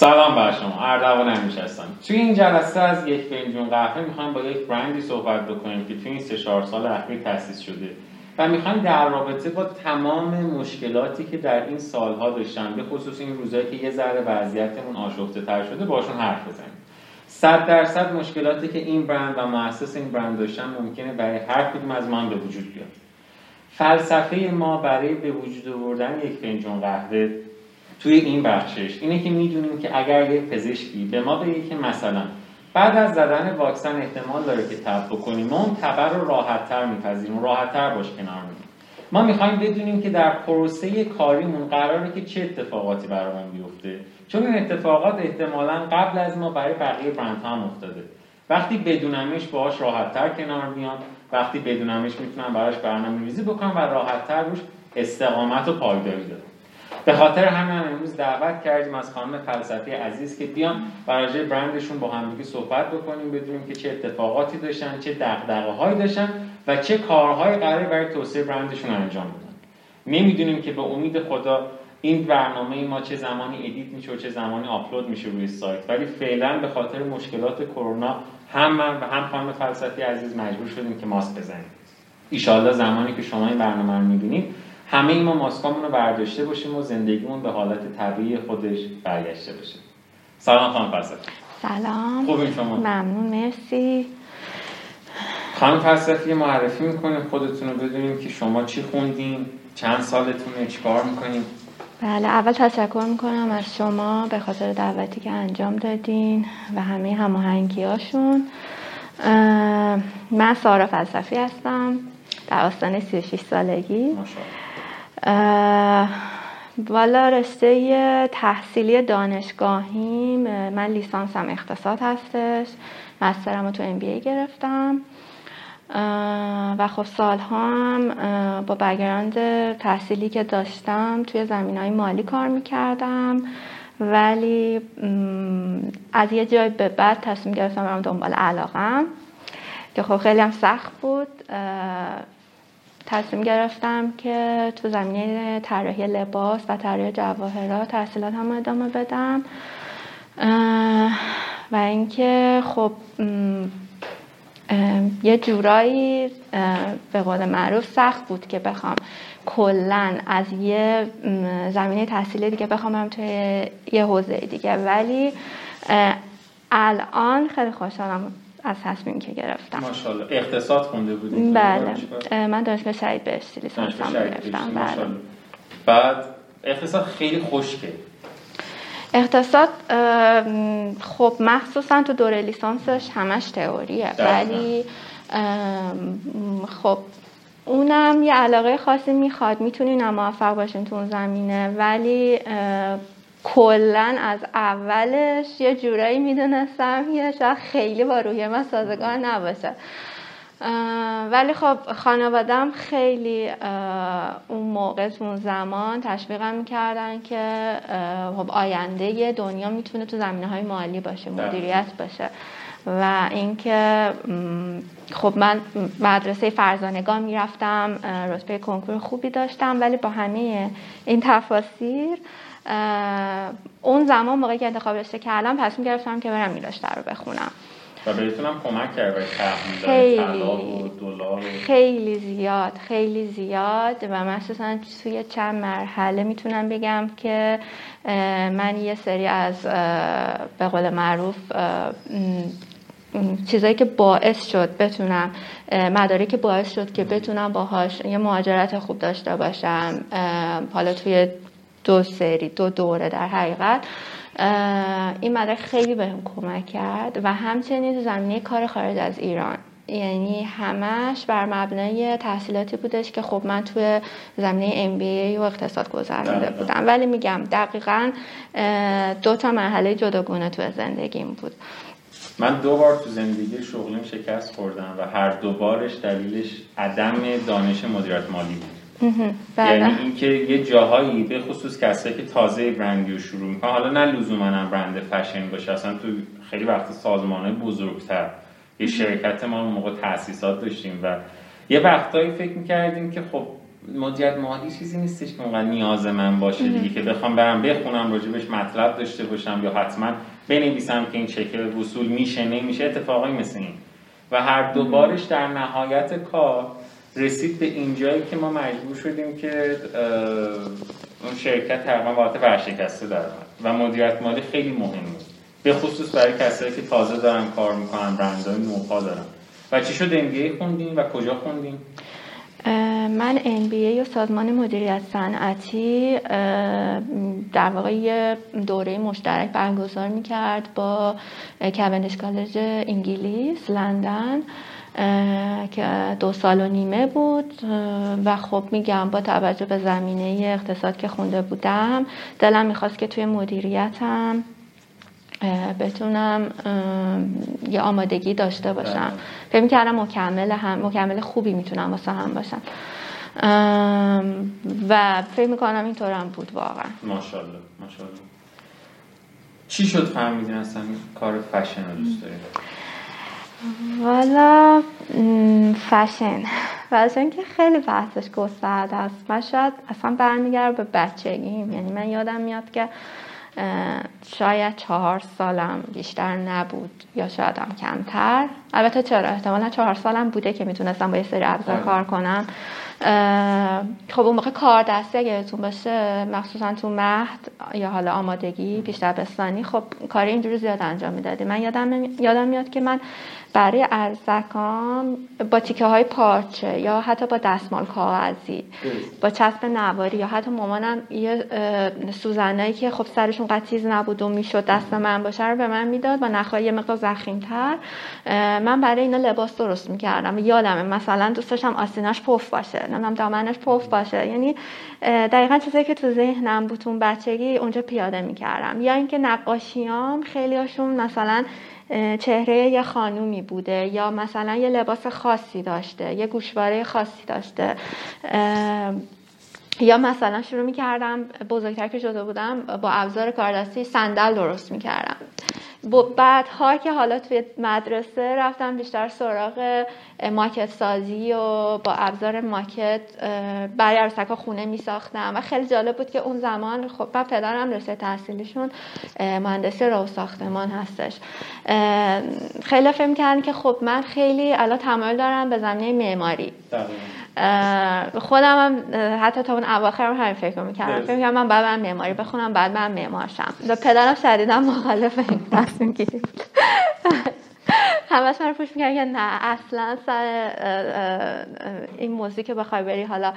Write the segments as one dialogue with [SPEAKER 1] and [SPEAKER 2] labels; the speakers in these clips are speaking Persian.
[SPEAKER 1] سلام بر شما اردوان همیشه هستم. توی این جلسه از یک فنجون قهوه می‌خوایم با یک برندی صحبت بکنیم که توی این سه چهار سال اخیر تاسیس شده و می‌خوایم در رابطه با تمام مشکلاتی که در این سالها داشتن به خصوص این روزایی که یه ذره وضعیتمون آشفته تر شده باشون حرف بزنیم. صد درصد مشکلاتی که این برند و مؤسس این برند داشتن ممکنه برای هر کدوم از ما به وجود بیاد. فلسفه ما برای به وجود آوردن یک فنجان قهوه توی این بخشش اینه که می‌دونیم که اگر یه پزشکی به ما بگه که مثلا بعد از زدن واکسن احتمال داره که تب بکنیم ما اون تبر رو راحتتر میپذیریم راحتتر باش کنار میدیم ما می‌خوایم بدونیم که در پروسه کاریمون قراره که چه اتفاقاتی برامون بیفته. چون این اتفاقات احتمالا قبل از ما برای بقیه برند هم افتاده. وقتی بدونمش باهاش راحتتر کنار میان وقتی بدونمش می‌تونم براش برنامه ریزی بکنم و راحتتر روش استقامت و پایداری دارم به خاطر همین امروز دعوت کردیم از خانم فلسفی عزیز که بیان برای برندشون با همدیگه صحبت بکنیم بدونیم که چه اتفاقاتی داشتن چه دغدغه هایی داشتن و چه کارهایی قراره برای توسعه برندشون انجام بدن. نمی‌دونیم که به امید خدا این برنامه ما چه زمانی edit میشه و چه زمانی آپلود میشه روی سایت. ولی فعلا به خاطر مشکلات کرونا هم من و هم خانم فلسفی عزیز مجبور شدیم که ماسک بزنیم. ایشالله زمانی که شما این برنامه رو می‌بینید همه ما ماسکامون رو برداشته باشیم و زندگیمون به حالت طبیعی خودش برگشته باشه. سلام خانم فلسفی
[SPEAKER 2] سلام.
[SPEAKER 1] خوبین شما؟
[SPEAKER 2] ممنون مرسی.
[SPEAKER 1] خانم فلسفی معرفی می‌کنیم خودتون رو بدونیم که شما چی خوندین چند سالتونه چیکار می‌کنیم
[SPEAKER 2] بله اول تشکر می‌کنم از شما به خاطر دعوتی که انجام دادین و همه هماهنگی هاشون من سارا فلسفی هستم در آستان 36 سالگی. والا رشته تحصیلی دانشگاهیم من لیسانسم اقتصاد هستش مسترم رو تو ام بی گرفتم. و خب سال هم با بگراند تحصیلی که داشتم توی زمین های مالی کار می‌کردم. ولی از یه جای به بعد تصمیم گرفتم برم دنبال علاقم که خب خیلی هم سخت بود. تصمیم گرفتم که تو زمینه طراحی لباس و طراحی جواهرات تحصیلات هم ادامه بدم. و اینکه خب یه جورایی به قول معروف سخت بود که بخوام کلا از یه زمینه تحصیلی دیگه بخوام برم توی یه حوزه دیگه. ولی الان خیلی خوشحالم از تصمیم که گرفتم.
[SPEAKER 1] ماشاءالله. اقتصاد خونده بودید
[SPEAKER 2] بله. من دانشگاه شهید بهشتی لیسانسم گرفتم بله.
[SPEAKER 1] بعد اقتصاد خیلی خوشکه
[SPEAKER 2] اقتصاد خب مخصوصا تو دوره لیسانسش همش تئوریه. ولی خب اونم یه علاقه خاصی می‌خواد. می‌تونین موفق باشین تو اون زمینه. ولی کلا از اولش یه جورایی می‌دونستم که شاید خیلی با روی من سازگار نباشه. ولی خب خانوادم خیلی اون موقع اون زمان تشویقم می‌کردن که خب آینده دنیا می‌تونه تو زمینه های مالی باشه مدیریت باشه. و اینکه خب من مدرسه فرزانگان می‌رفتم رتبه کنکور خوبی داشتم ولی با همه این تفاسیر اون زمان موقعی که انتخاب رشته کردم تصمیم گرفتم که برم این رشته رو بخونم.
[SPEAKER 1] و بهتونم کمک کرد خیلی.
[SPEAKER 2] خیلی زیاد خیلی زیاد. و مخصوصا توی چند مرحله می‌تونم بگم که من یه سری از به قول معروف چیزایی که باعث شد بتونم مداری که باعث شد که بتونم باهاش یه مهاجرت خوب داشته باشم حالا توی دو سری دو دوره در حقیقت این مدرک خیلی بهم کمک کرد و همچنین تو زمینه کار خارج از ایران. یعنی همش بر مبنای تحصیلاتی بودش که خب من توی زمینه ام بی و اقتصاد گذرانده بودم. ولی میگم دقیقا دو تا مرحله جداگونه تو زندگیم بود.
[SPEAKER 1] من دو بار تو زندگی شغلیم شکست خوردم و هر دو بارش دلیلش عدم دانش مدیریت مالی بود.
[SPEAKER 2] بله.
[SPEAKER 1] یعنی اینکه یه جاهایی به خصوص کسایی که تازه برندی رو شروع می‌کنن حالا نه لزوما هم برند فشن باشه اصلا تو خیلی وقت سازمان بزرگتر یه شرکت ما اون موقع تاسیسات داشتیم و یه وقتایی فکر می‌کردیم که خب مدیریت مالی چیزی نیستش که اونقدر نیاز من باشه دیگه که بخوام برم بخونم راجبش مطلب داشته باشم یا حتما بنویسم که این چک وصول میشه نمیشه اتفاقی مثل این. و هر دوبارش در نهایت کار رسید به اینجایی که ما مجبور شدیم که اون شرکت تقریبا واقعا ورشکسته در و مدیریت مالی خیلی مهمه به خصوص برای کسایی که تازه دارن کار می‌کنن برندهای نوپا دارن. و چی شد؟ MBA خوندین و کجا خوندین؟
[SPEAKER 2] من MBA و سازمان مدیریت صنعتی در واقع یه دوره مشترک برگزار می‌کرد با کوندش کالج انگلیس لندن. که دو سال و نیمه بود و خب میگم با توجه به زمینه اقتصاد که خونده بودم دلم می‌خواست که توی مدیریتم بتونم یه آمادگی داشته باشم. بله. فکر می‌کردم مکمل هم مکمل خوبی می‌تونم واسه هم باشم. و فکر می‌کنم اینطور هم بود واقعا.
[SPEAKER 1] ماشاءالله ماشاءالله. چی شد فهمیدین اصلا کار فشن رو دوست دارید
[SPEAKER 2] والا فشن. فشن که خیلی بحثش گسترده است. من شاید اصلا برمیگرد به بچگیم. یعنی من یادم میاد که شاید چهار سالم بیشتر نبود یا شاید هم کمتر. البته چرا؟ احتمالا چهار سالم بوده که می‌تونستم با یه سری ابزار آره. کار کنم. خب اون موقع کار دستی اگه بهتون باشه مخصوصا تو مهد یا حالا آمادگی پیشتر بستانی خب کار اینجوری زیاد انجام می‌دادی. من یادم یادم میاد که من برای ارزکام با تیکه های پارچه یا حتی با دستمال کاغذی با چسب نواری یا حتی مامانم یه سوزنایی که خب سرشون قطیز نبود و می‌شد دست من باشه رو به من می‌داد با نخهای یه مقدار زخیمتر. من برای اینا لباس درست می‌کردم. یادمه مثلا دوست داشتم آستیناش پف باشه نمی‌دونم دامنش پف باشه. یعنی دقیقا چیزایی که تو ذهنم بود اون بچگی اونجا پیاده می‌کردم. یا اینکه نقاشیام خیلی هاشون مثلا چهره یه خانومی بوده یا مثلا یه لباس خاصی داشته یه گوشواره خاصی داشته. یا مثلا شروع می کردم بزرگتر که شده بودم با ابزار کاردستی صندل درست می کردم بعدها که حالا توی مدرسه رفتم بیشتر سراغ ماکت سازی و با ابزار ماکت برای عروسک خونه می ساختم و خیلی جالب بود که اون زمان خب من پدرم رسه تحصیلیشون مهندسی رو ساختمان هستش. خیلی فهم کردن که خب من خیلی الان تمایل دارم به زمینه معماری. خودم هم حتی تا اون اواخر هم همین فکر می‌کردم. فکر می‌کردم من بعد من معماری بخونم بعد من معمار شم و پدرم شدیدا مخالف این تصمیم گیری همش من پوش می‌کرد که نه اصلا سر این موضوع که بخوای بری حالا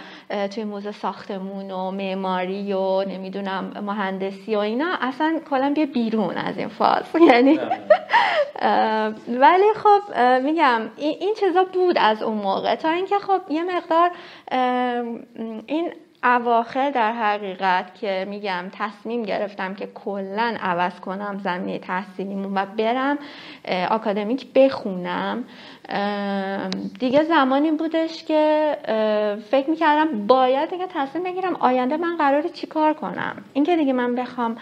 [SPEAKER 2] توی موزه ساختمون و معماری و نمی‌دونم مهندسی و اینا اصلا کلا بیا بیرون از این فاز. یعنی ولی خب میگم این چیزا بود از اون موقع. تا اینکه خب یه مقدار این اواخر در حقیقت که میگم تصمیم گرفتم که کلا عوض کنم زمینه تحصیلیمون و برم آکادمیک بخونم. دیگه زمانی بودش که فکر می‌کردم باید دیگه تصمیم بگیرم آینده من قراره چی کار کنم. اینکه دیگه من بخوام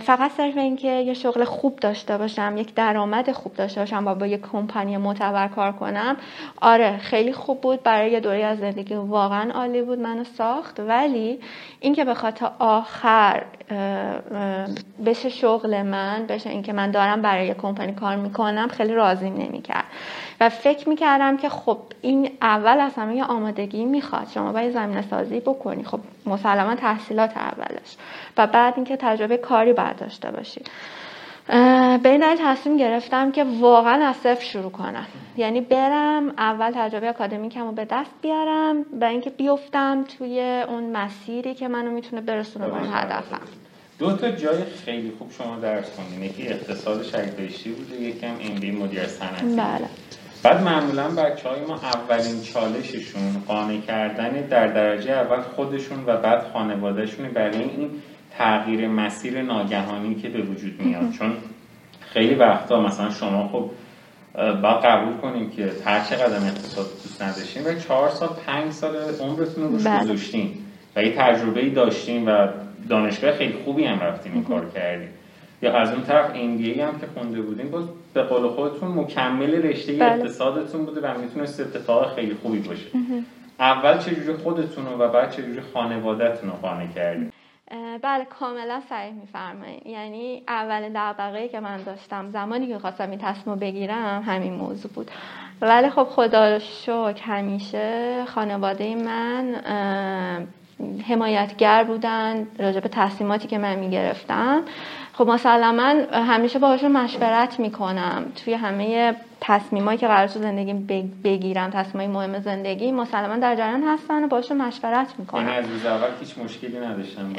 [SPEAKER 2] فقط صرف اینکه یه شغل خوب داشته باشم یک درآمد خوب داشته باشم و با یک کمپانی معتبر کار کنم آره خیلی خوب بود. برای یه دوره از زندگی واقعا عالی بود منو ساخت. ولی اینکه به خاطر آخر بشه شغل من بشه اینکه من دارم برای یه کمپانی کار می‌کنم خیلی راضیم نمی‌کرد. و فکر می‌کردم که خب این اول از همه آمادگی می‌خواد. شما باید زمین سازی بکنی. خب مسلما تحصیلات اولش. و بعد اینکه تجربه کاری باید داشته باشی به این دلیل تصمیم گرفتم که واقعا از صفر شروع کنم. یعنی برم اول تجربه اکادمیکم رو به دست بیارم و اینکه بیفتم توی اون مسیری که منو می‌تونه برسونه به هدفم.
[SPEAKER 1] دو تا جای خیلی خوب شما درس خوندین. یکی اقتصاد شهرداری بوده یکی هم ام مدیر صنعتی.
[SPEAKER 2] بله.
[SPEAKER 1] بعد معمولا بچه های ما اولین چالششون قانع کردن در درجه اول خودشون و بعد خانوادهشون برای این تغییر مسیر ناگهانی که به وجود میاد. چون خیلی وقتا مثلا شما خب با قبول کنیم که هر چقدر اقتصاد دوست نداشتیم و چهار سال پنج سال عمرتون رو روش بله. گذاشتیم و یه تجربه داشتیم و دانشگاه خیلی خوبی هم رفتیم این کار کردیم. یا از اون طرف MBA هم که خونده بودیم باز به قول خودتون مکمل رشته بله. اقتصادتون بوده و می‌تونست اتفاق خیلی خوبی باشه. اول چجوری خودتون رو و بعد چجوری خانوادهتون رو خانه کردین؟
[SPEAKER 2] بله کاملا صحیح میفرمایید. یعنی اول دغدغه‌ای که من داشتم زمانی که خواستم این تصمیم بگیرم همین موضوع بود. ولی خب خدا شکر همیشه خانواده من حمایتگر بودن راجع به تصمیماتی که من می‌گرفتم. خب مسلما همیشه باهاشون مشورت می‌کنم. توی همه تصمیمایی که قرار تو زندگی بگیرم تصمیمای مهم زندگی مسلما در جریان هستن و باشون مشورت می‌کنم.
[SPEAKER 1] یعنی از روز اول هیچ مشکلی نداشتن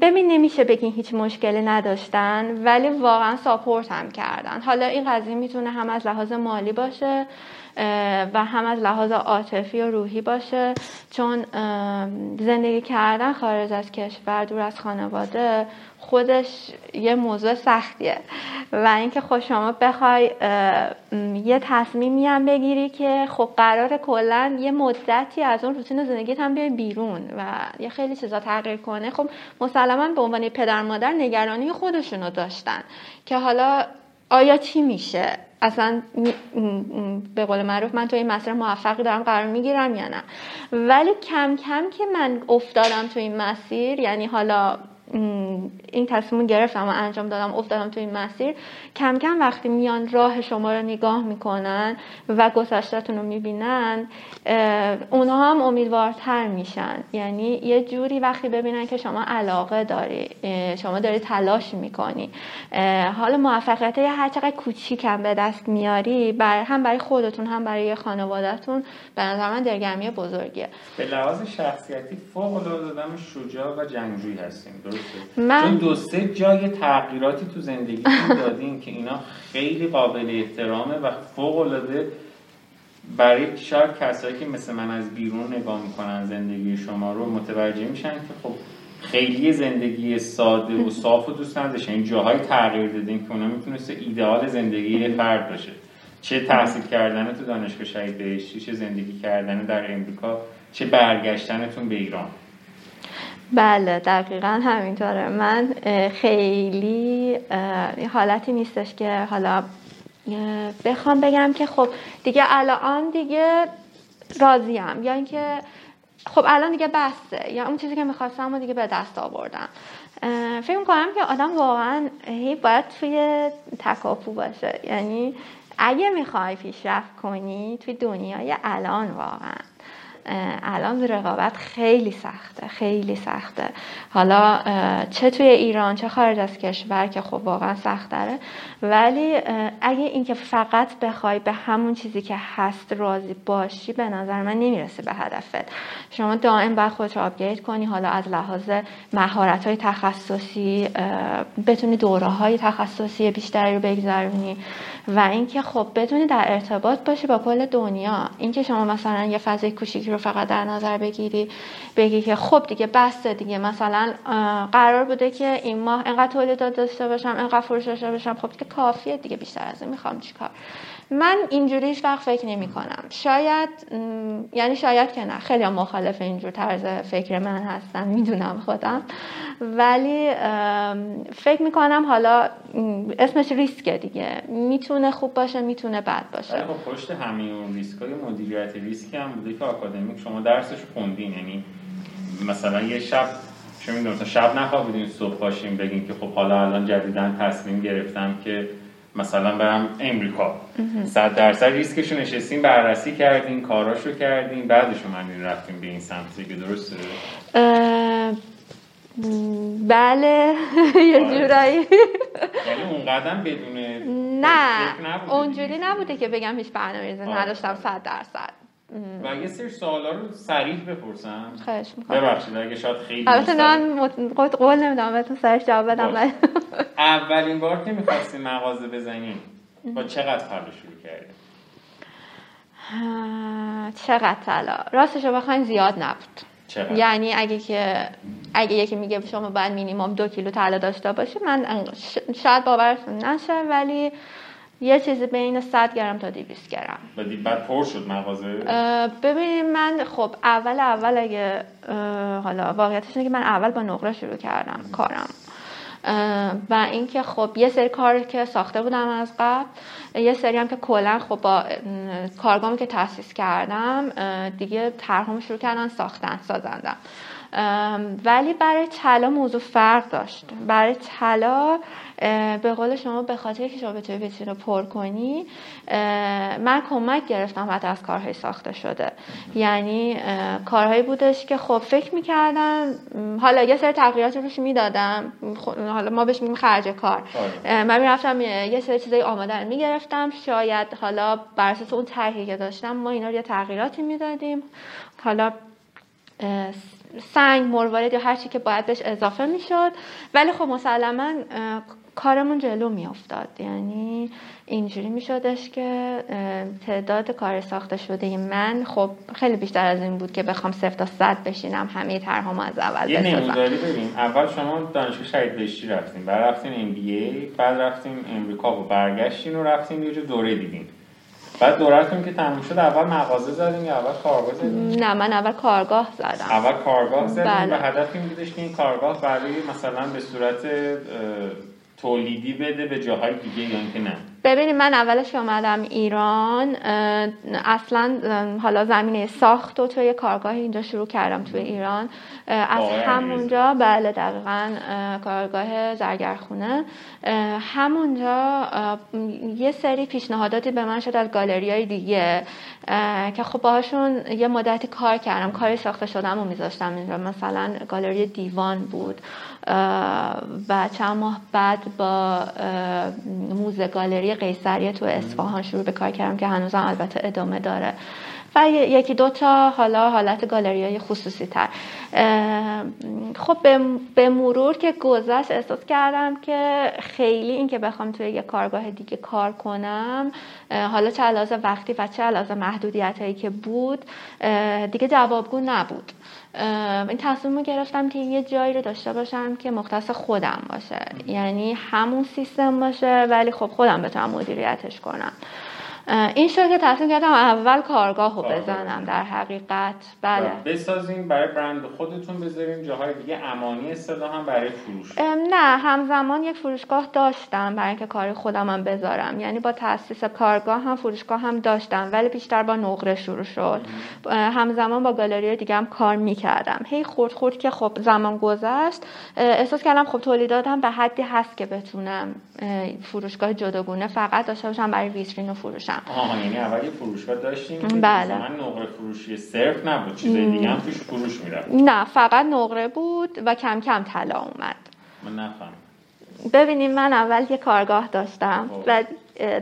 [SPEAKER 2] ببین نمیشه بگین هیچ مشکلی نداشتن ولی واقعا ساپورت هم کردن. حالا این قضیه می‌تونه هم از لحاظ مالی باشه و هم از لحاظ عاطفی و روحی باشه. چون زندگی کردن خارج از کشور دور از خانواده خودش یه موضوع سختیه. و اینکه خب شما بخوای یه تصمیمی هم بگیری که خب قرار کلا یه مدتی از اون روتین زندگیت هم بیای بیرون و یه خیلی چیزا تغییر کنه. خب مسلما به عنوان پدر مادر نگرانی خودشونو داشتن. که حالا آیا چی میشه؟ اصلا به قول معروف من تو این مسیر موفقی دارم قرار می‌گیرم یا نه؟ ولی کم کم که من افتادم تو این مسیر یعنی حالا این تصمیم گرفتم و انجام دادم افتادم تو این مسیر. کم کم وقتی میان راه شما رو نگاه می‌کنن و گذشتتون رو می‌بینن اونها هم امیدوارتر میشن. یعنی یه جوری وقتی ببینن که شما علاقه داری شما داری تلاش می‌کنی. حالا موفقیت هر چقدر کوچیکم به دست میاری بر هم برای خودتون هم برای خانوادهتون به نظر من درگرمی بزرگیه.
[SPEAKER 1] به لحاظ شخصیتی فوق العاده شجاع و جنگجویی هستیم. من... چون دو سه جای تغییراتی تو زندگی دادین که اینا خیلی قابل احترامه و فوق العاده برای شاید کسایی که مثل من از بیرون نگاه می‌کنن زندگی شما رو متوجه میشن که خب خیلی زندگی ساده و صاف و دوست نداشتن. این جاهای تغییر دادین که اونا می‌تونست ایدئال زندگی فرد باشه. چه تحصیل کردن تو دانشگاه شهید بهشتی چه زندگی کردن در امریکا چه برگشتنتون به ایران.
[SPEAKER 2] بله دقیقا همینطوره. من خیلی حالتی نیستش که حالا بخوام بگم که خب دیگه الان دیگه راضیم. یا اینکه خب الان دیگه بسته. یا اون چیزی که می‌خواستم و دیگه به دست آوردم. فکر می‌کنم که آدم واقعا هی باید توی تکاپو باشه. یعنی اگه می‌خوای پیشرفت کنی توی دنیای الان واقعا. الان رقابت خیلی سخته خیلی سخته. حالا چه توی ایران چه خارج از کشور که خب واقعا سخت داره ولی اگه اینکه فقط بخوای به همون چیزی که هست راضی باشی به نظر من نمی‌رسه به هدفت. شما دائم باید خودت رو آپگرید کنی. حالا از لحاظ مهارت های تخصصی بتونی دوره های تخصصی بیشتری رو بگذرونی. و اینکه خب بتونی در ارتباط باشی با کل دنیا. اینکه شما مثلا یه فضای کوچیکی رو فقط در نظر بگیری بگی که خب دیگه بسته دیگه. مثلا قرار بوده که این ماه انقدر تولیدات داشته باشم انقدر فروش داشته باشم. خب دیگه کافیه دیگه بیشتر از این می‌خوام چیکار؟ من اینجوری وقت فکر نمی کنم. شاید یعنی شاید که نه. خیلی مخالف اینجور طرز فکر من هستن می‌دونم خودم. ولی فکر می‌کنم حالا اسمش ریسکه دیگه. می‌تونه خوب باشه می‌تونه بد باشه.
[SPEAKER 1] خب پشت همین ریسک های مدیریت ریسک هم بوده که آکادمیک شما درسش خوندین. یعنی مثلا یه شب چه می‌دونم شب نخوابیدین صبح باشیم بگین که خب حالا الان جدیدن تصمیم گرفتم که مثلا برم امریکا. صد درصد ریسکشو نشستیم بررسی کردیم کاراشو کردیم بعدش اومدین رفتیم به این سمت. دیگه درسته؟
[SPEAKER 2] بله. یه آره. جورایی.
[SPEAKER 1] یعنی اون قدم بدون
[SPEAKER 2] نه اونجوری نبوده که بگم هیچ برنامه آره. نداشتم صد درصد.
[SPEAKER 1] و یه سری سوالا رو سریع بپرسم.
[SPEAKER 2] خواهش می‌کنم.
[SPEAKER 1] ببخشید اگه شاید خیلی
[SPEAKER 2] البته من قول نمیدم بهتون سرش جواب بدم
[SPEAKER 1] اولین بار که می‌خواستی مغازه بزنی با چقدر طلا شروع کردی
[SPEAKER 2] چقدر طلا؟ راستش رو بخواین زیاد نبود. چقدر؟ یعنی اگه که اگه یکی میگه شما باید مینیمم دو کیلو طلا داشته باشی من شاید باورتون نشه ولی یه چیزی بین 100 گرم تا 200 گرم.
[SPEAKER 1] بعد پر شد مغازه؟
[SPEAKER 2] ببینید من خب اول اول اگه حالا واقعیتش اینه که من اول با نقره شروع کردم کارم. و اینکه خب یه سری کار که ساخته بودم از قبل یه سری هم که کلا خب با کارگامی که تاسیس کردم دیگه طرحمو شروع کردن ساختن سازندم. ولی برای طلا موضوع فرق داشت. برای طلا به قول شما به خاطر که شما بتونی ویترین رو پر کنی من کمک گرفتم حتی از کارهای ساخته شده. یعنی کارهایی بودش که خب فکر می‌کردم حالا یه سری تغییراتی روش می‌دادم. حالا ما بهش میگیم خرج کار. آره. من می‌رفتم یه سری چیزای آماده رو می‌گرفتم. شاید حالا بر اساس اون طرحی که داشتم ما اینا رو یه تغییراتی می‌دادیم. حالا سنگ مروارید یا هر چی که باید بهش اضافه می‌شد. ولی خب مسلما کارمون جلو میافتاد. یعنی اینجوری میشدش که تعداد کار ساخته شده من خب خیلی بیشتر از این بود که بخوام صفر تا صد بشینم همه طرحام از اول
[SPEAKER 1] یه نموداری بریم اول شما دانشگاه شهید بهشتی رفتیم بعد رفتیم ام بی بعد رفتیم امریکا و برگشتین و رفتیم یه دوره دیدیم بعد دورتون که تموم شد اول مغازه زدیم یا اول کارگاه زدیم
[SPEAKER 2] نه من اول کارگاه زدم
[SPEAKER 1] اول کارگاه زدیم بله. و هدف این بودش که این کارگاه برای مثلا به صورت تولیدی بده به جاهای دیگه یا اینکه نه.
[SPEAKER 2] ببینید من اولش که آمدم ایران اصلا حالا زمینه ساخت و توی کارگاه اینجا شروع کردم توی ایران. از همونجا بله دقیقا کارگاه زرگرخونه. همونجا یه سری پیشنهاداتی به من شد از گالری های دیگه که خب باهاشون یه مدتی کار کردم. کاری ساخته شدم و میذاشتم اینجا. مثلا گالری دیوان بود. و چند ماه بعد با موزه گالری قیصریه تو اصفهان شروع به کار کردم که هنوزم البته ادامه داره. و یکی دو تا حالا حالت گالری های خصوصی تر. خب به مرور که گذشت احساس کردم که خیلی این که بخوام توی یه کارگاه دیگه کار کنم حالا چه علاوه وقتی و چه علاوه محدودیت هایی که بود دیگه جوابگو نبود. این تصمیم رو گرفتم که یه جایی رو داشته باشم که مختص خودم باشه. یعنی همون سیستم باشه ولی خب خودم بتونم مدیریتش کنم. این شد که تصمیم کردم اول کارگاه رو بزنم در حقیقت. بله.
[SPEAKER 1] بسازیم برای برند خودتون بذاریم جاهای دیگه امانی اصطلاح هم برای فروش.
[SPEAKER 2] نه همزمان یک فروشگاه داشتم برای اینکه کاری خودم هم بذارم. یعنی با تاسیس کارگاه هم فروشگاه هم داشتم ولی بیشتر با نقره شروع شد. همزمان با گالری دیگه هم کار می‌کردم. هی خورد خورد که خب زمان گذشت. احساس کردم خب تولیداتم به حدی هست که بتونم فروشگاه جداگونه فقط داشته باشم برای ویترین و فروش
[SPEAKER 1] آها یعنی اول یه فروشگاه داشتیم بله. نقره فروشی صرف نبود چیزای دیگه هم توش فروش می‌رفت.
[SPEAKER 2] نه فقط نقره بود و کم کم طلا اومد.
[SPEAKER 1] من نفهم
[SPEAKER 2] ببینیم من اول یه کارگاه داشتم خب. و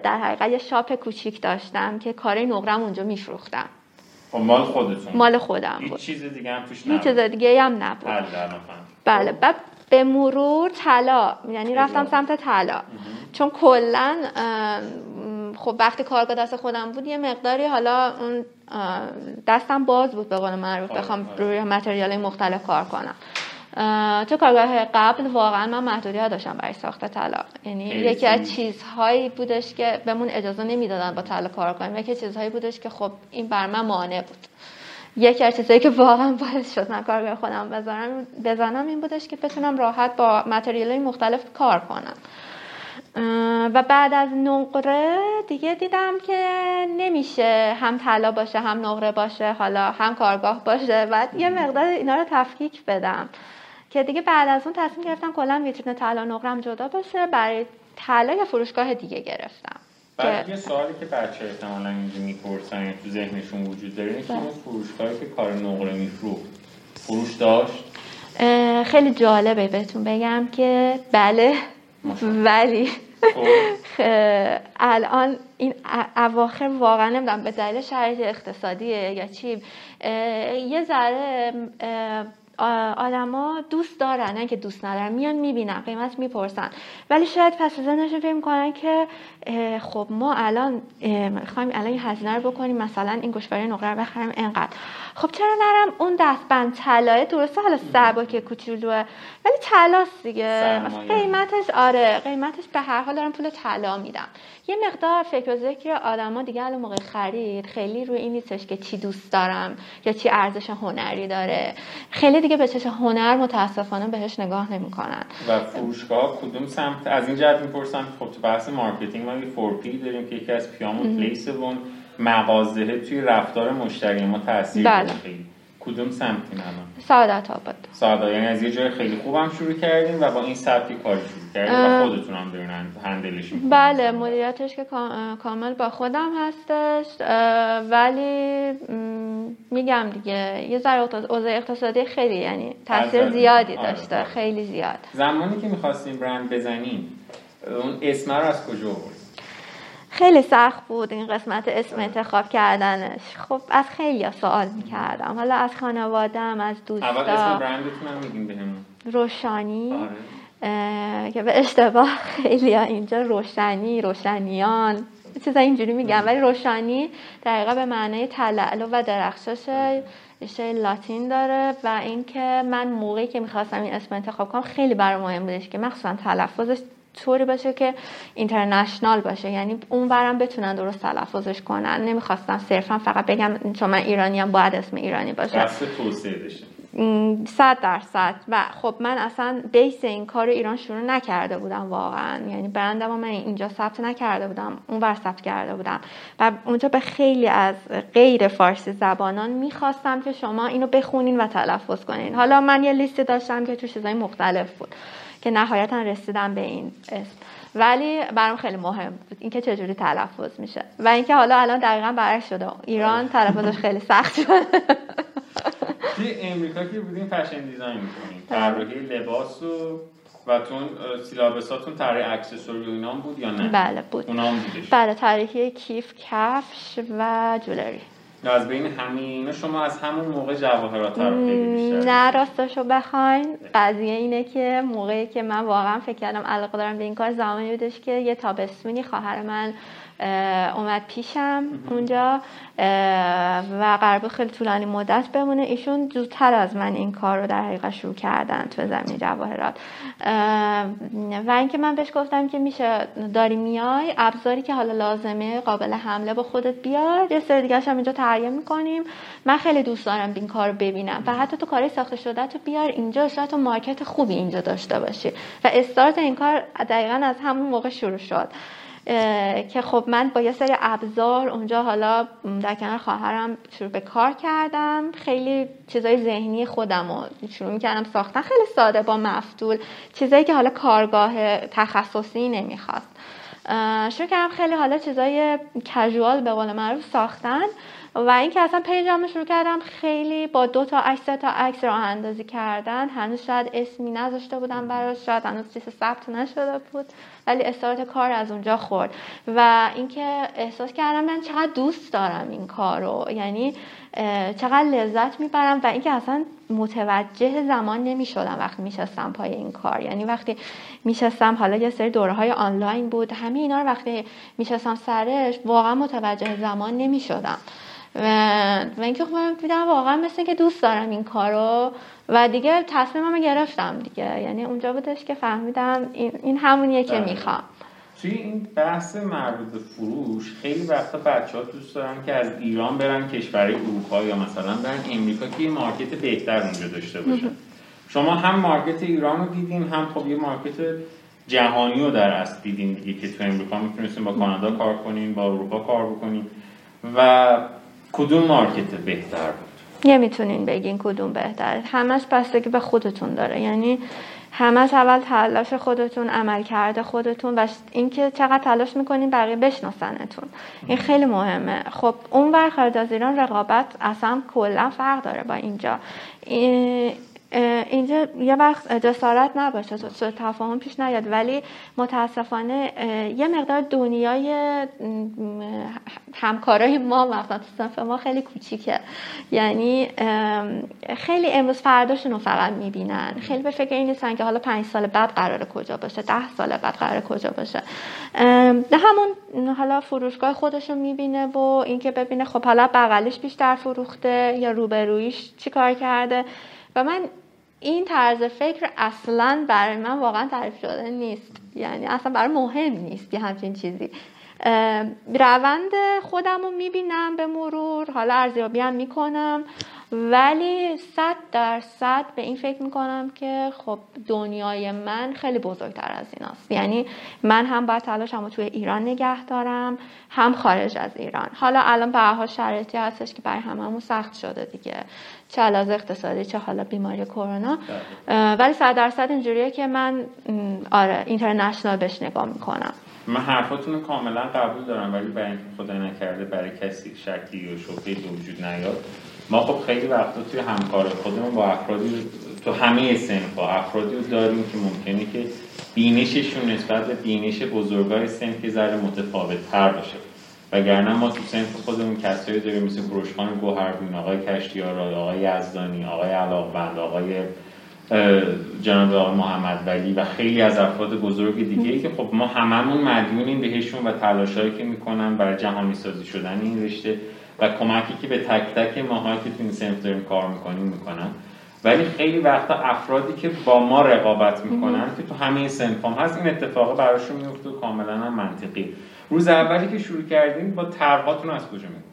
[SPEAKER 2] در حقیقت یه شاپ کوچیک داشتم که کار نقرم اونجا میفروختم.
[SPEAKER 1] خب مال خودتون.
[SPEAKER 2] مال خودم
[SPEAKER 1] بود. چیز دیگه هم توش
[SPEAKER 2] نبود. چیز دیگه هم نبود.
[SPEAKER 1] بله
[SPEAKER 2] بله بعد به مرور طلا یعنی رفتم سمت طلا. چون کلا خب وقتی کارگاه دست خودم بود یه مقداری حالا اون دستم باز بود به قول معروف آره، بخوام آره. روی متریال مختلف کار کنم. تو کارگاه قبل واقعا من محدودیت داشتم برای ساخت طلا. یعنی یکی از چیزهایی بودش که بهمون اجازه نمی‌دادن با طلا کار کنیم. یکی چیزهایی بودش که خب این بر من مانع بود. یکی از چیزهایی که واقعا باعث شد من کارگاه خودم بزنم بزنم این بودش که بتونم راحت با متریال مختلف کار کنم. و بعد از نقره دیگه دیدم که نمیشه. هم طلا باشه هم نقره باشه حالا هم کارگاه باشه. بعد یه مقدار اینا رو تفکیک بدم. که دیگه بعد از اون تصمیم گرفتم کلا ویترین طلا نقرم جدا باشه برای طلا یا فروشگاه دیگه گرفتم.
[SPEAKER 1] بعد یه سوالی که بچه احتمالا اینجا می‌پرسن یا تو ذهنشون وجود داره اینه که اون فروشگاهی که کار نقره میفروخت فروش داشت؟
[SPEAKER 2] خیلی جالبه بهتون بگم که بله. ولی خب. الان این اواخر واقعا نمی‌دونم به دلیل شرایط اقتصادیه یا چی یه ذره آدما دوست دارن نه که دوست ندارن میان می‌بینن قیمت می‌پرسن. ولی شاید پس از ذهنشون فکر می‌کنن که خب ما الان می‌خوایم الان این هزینه رو بکنیم مثلا این گوشواره نقره رو بخریم انقدر خب چرا نرم اون دستبند طلائه درسته حالا سبک کوچولوئه؟ ولی طلاست دیگه. قیمتش آره قیمتش به هر حال دارم پول طلا میدم. یه مقدار فکر و ذکر آدما دیگه الان موقع خرید خیلی روی این نیستش که چی دوست دارم یا چی ارزش هنری داره. خیلی دیگه به چشم هنر متاسفانه بهش نگاه نمی‌کنن.
[SPEAKER 1] و فروشگاه کدوم سمت؟ از این جهت می‌پرسم خب تو بحث marketing ما four P داریم که یکی از پیامون پلیسمون مغازه توی رفتار مشتری ما تاثیر بله. کدوم سمتی الان
[SPEAKER 2] سعادت آباد.
[SPEAKER 1] سعادت یعنی از یه جای خیلی خوبم شروع کردیم و با این سبکی کاری شروع کردیم و خودتون هم دارین هندلش
[SPEAKER 2] بله مدیریتش که کامل با خودم هستش ولی میگم دیگه یه ذره اوضاع اقتصادی خیلی یعنی تاثیر زیادی آره، داشته آره. خیلی زیاد.
[SPEAKER 1] زمانی که می‌خواستیم برند بزنیم اون اسم رو از کجا بود
[SPEAKER 2] خیلی سخت بود این قسمت اسم انتخاب کردنش. خب از خیلی سوال می‌کردم. حالا از خانوادم از دوستا اول
[SPEAKER 1] اسم برندتون هم میگیم بهمون.
[SPEAKER 2] روشانی آره. که به اشتباه خیلی ها اینجا روشنی روشنیان. چیزا اینجوری میگم ولی روشانی دقیقا به معنای تلعلو و درخشش ریشه لاتین داره و اینکه من موقعی که می‌خواستم این اسم انتخاب کنم خیلی برای مهم بودش که مخصوصا تلفظش طوری باشه که اینترنشنال باشه. یعنی اون برم بتونن درست تلفظش کنن. نمی‌خواستم صرفا فقط بگم چون من ایرانیم باید اسم ایرانی باشه.
[SPEAKER 1] توسعه بشه.
[SPEAKER 2] صد درصد. و خب من اصلا بیس این کار رو ایران شروع نکرده بودم واقعا. یعنی برندم من اینجا ثبت نکرده بودم اون بر ثبت کرده بودم. و اونجا به خیلی از غیر فارسی زبانان می‌خواستم که شما اینو بخونین و تلفظ کنین. حالا من یه لیستی داشتم که تو چیزای مختلف بود که نهایتا رسیدم به این اسم. ولی برام خیلی مهم بود اینکه چجوری تلفظ میشه. و اینکه حالا الان دقیقا برعکس شده. ایران تلفظش خیلی سخت شده.
[SPEAKER 1] توی امریکا که بودیم فشن دیزاین می‌کنیم. طراحی لباس و و تون سیلابساتون طراحی اکسسوری و اینا بود یا نه؟
[SPEAKER 2] بله بود.
[SPEAKER 1] اونا
[SPEAKER 2] بله طراحی کیف کفش و جولری.
[SPEAKER 1] از بین همین شما از همون موقع جواهرات رو خیلی
[SPEAKER 2] نه راستشو بخواین. قضیه اینه که موقعی که من واقعا فکر کردم علاقه دارم به این کار زمانی بودش که یه تابستونی خواهر من اومد پیشم اونجا و قرار خیلی طولانی مدت بمونه. ایشون زودتر از من این کار رو در حقیقت شروع کردن تو زمین جواهرات. و اینکه من بهش گفتم که میشه داری میای ابزاری که حالا لازمه قابل حمله با خودت بیار. یه سری دیگه هم اینجا تهیه می‌کنیم. من خیلی دوست دارم این کار رو ببینم. و حتی تو کاری ساخته شده تو بیار اینجا شاید تو مارکت خوبی اینجا داشته باشی. و استارت این کار دقیقا از همون موقع شروع شد. که خب من با یه سری ابزار اونجا حالا در کنار خواهرم شروع به کار کردم. خیلی چیزای ذهنی خودم رو شروع می‌کردم ساختن. خیلی ساده با مفتول چیزایی که حالا کارگاه تخصصی نمی‌خواست. شروع کردم خیلی حالا چیزای کژوال به قول معروف ساختن. و اینکه اصلا پیجم شروع کردم خیلی با دو تا عکس تا عکس راه اندازی کردن. هنوز شاید اسمی نذاشته بودم براش شاید هنوز چیز ثبت نشده بود ولی استارت کار از اونجا خورد. و اینکه احساس کردم من چقدر دوست دارم این کار رو یعنی چقدر لذت می‌برم و اینکه اصلا متوجه زمان نمی‌شدم وقتی میشستم پای این کار. یعنی وقتی میشستم حالا یه سری دوره های آنلاین بود همه اینا رو وقتی میشستم سرش واقعا متوجه زمان نمی‌شدم. و, و اینکه خب دیدم واقعا مثل که دوست دارم این کارو و دیگه تصمیمم گرفتم دیگه. یعنی اونجا بودش که فهمیدم این, این همونیه که بله. می‌خوام.
[SPEAKER 1] توی این بحث مربوط به فروش خیلی وقتا بچه ها دوست دارن که از ایران برن کشورهای اروپا یا مثلا برن امریکا که یه مارکت بهتر اونجا داشته باشن شما هم market ایران رو دیدین هم خب یه market جهانی رو در اصل دیدین دیگه که تو امریکا می‌تونستین با کانادا کار کنین با اروپا کار بکنین. و کدوم market بهتر بود؟
[SPEAKER 2] نمی‌تونین بگین کدوم بهتر. همش بستگی به خودتون داره. یعنی همش اول تلاش خودتون عملکرد خودتون و اینکه چقدر تلاش می‌کنین بقیه بشناسنتون. این خیلی مهمه. خب اون ور خارج از ایران رقابت اصلا کلا فرق داره با اینجا. این اینجا یه وقت جسارت نباشه سوء تفاهم پیش نیاد. ولی متاسفانه یه مقدار دنیای همکارای ما مثلا تو ما خیلی کوچیکه. یعنی خیلی امروز فرداشون رو فقط می‌بینن. خیلی به فکر این نیستن که حالا پنج سال بعد قرار کجا باشه ده سال بعد قرار کجا باشه. همون حالا فروشگاه خودش رو می‌بینه و اینکه ببینه خب حالا بغلش بیشتر فروخته یا روبرویش چیکار کرده. و من این طرز فکر اصلا برای من واقعا تعریف شده نیست. یعنی اصلا برای مهم نیست یه همچین چیزی روند خودم رو می‌بینم به مرور. حالا ارزیابی هم می‌کنم. ولی صد درصد به این فکر می‌کنم که خب دنیای من خیلی بزرگتر از این است یعنی من هم باید تلاشم توی ایران نگه دارم هم خارج از ایران. حالا الان به حال شرایطی هستش که برای هممون سخت شده دیگه. چه علاوه اقتصادی چه حالا بیماری کرونا. بله. ولی صد درصد اینجوریه که من آره اینترنشنال بهش نگاه می‌کنم.
[SPEAKER 1] من حرفاتون کاملا قبول دارم ولی برای اینکه خدا نکرده برای کسی شکی و شبهه وجود نیاد ما خب خیلی وقتا توی همکار خودمون با افرادی تو همه سنف با افرادی رو داریم که ممکنه که بینششون نسبت به بینش بزرگای سنف که ذره متفاوت تر باشه. وگرنه ما تو سنف خودمون کسایی داریم مثل گروشخان گوهربین آقای کشتیار آقای یزدانی آقای علاقبند آقای جناب آقای محمد ولی و خیلی از افراد بزرگ دیگه ای که خب ما هممون مدیونیم بهشون و تلاشایی که می‌کنن برای جهانی سازی شدن این رشته و کمکی که به تک تک ماهایی که تو این سنف داریم کار می‌کنیم می‌کنن. ولی خیلی وقتا افرادی که با ما رقابت می‌کنن که تو همه سنف هم هست این اتفاق براشون میفته و کاملا هم منطقی. روز اولی که شروع کردیم با ترهاتون از کجا میگیم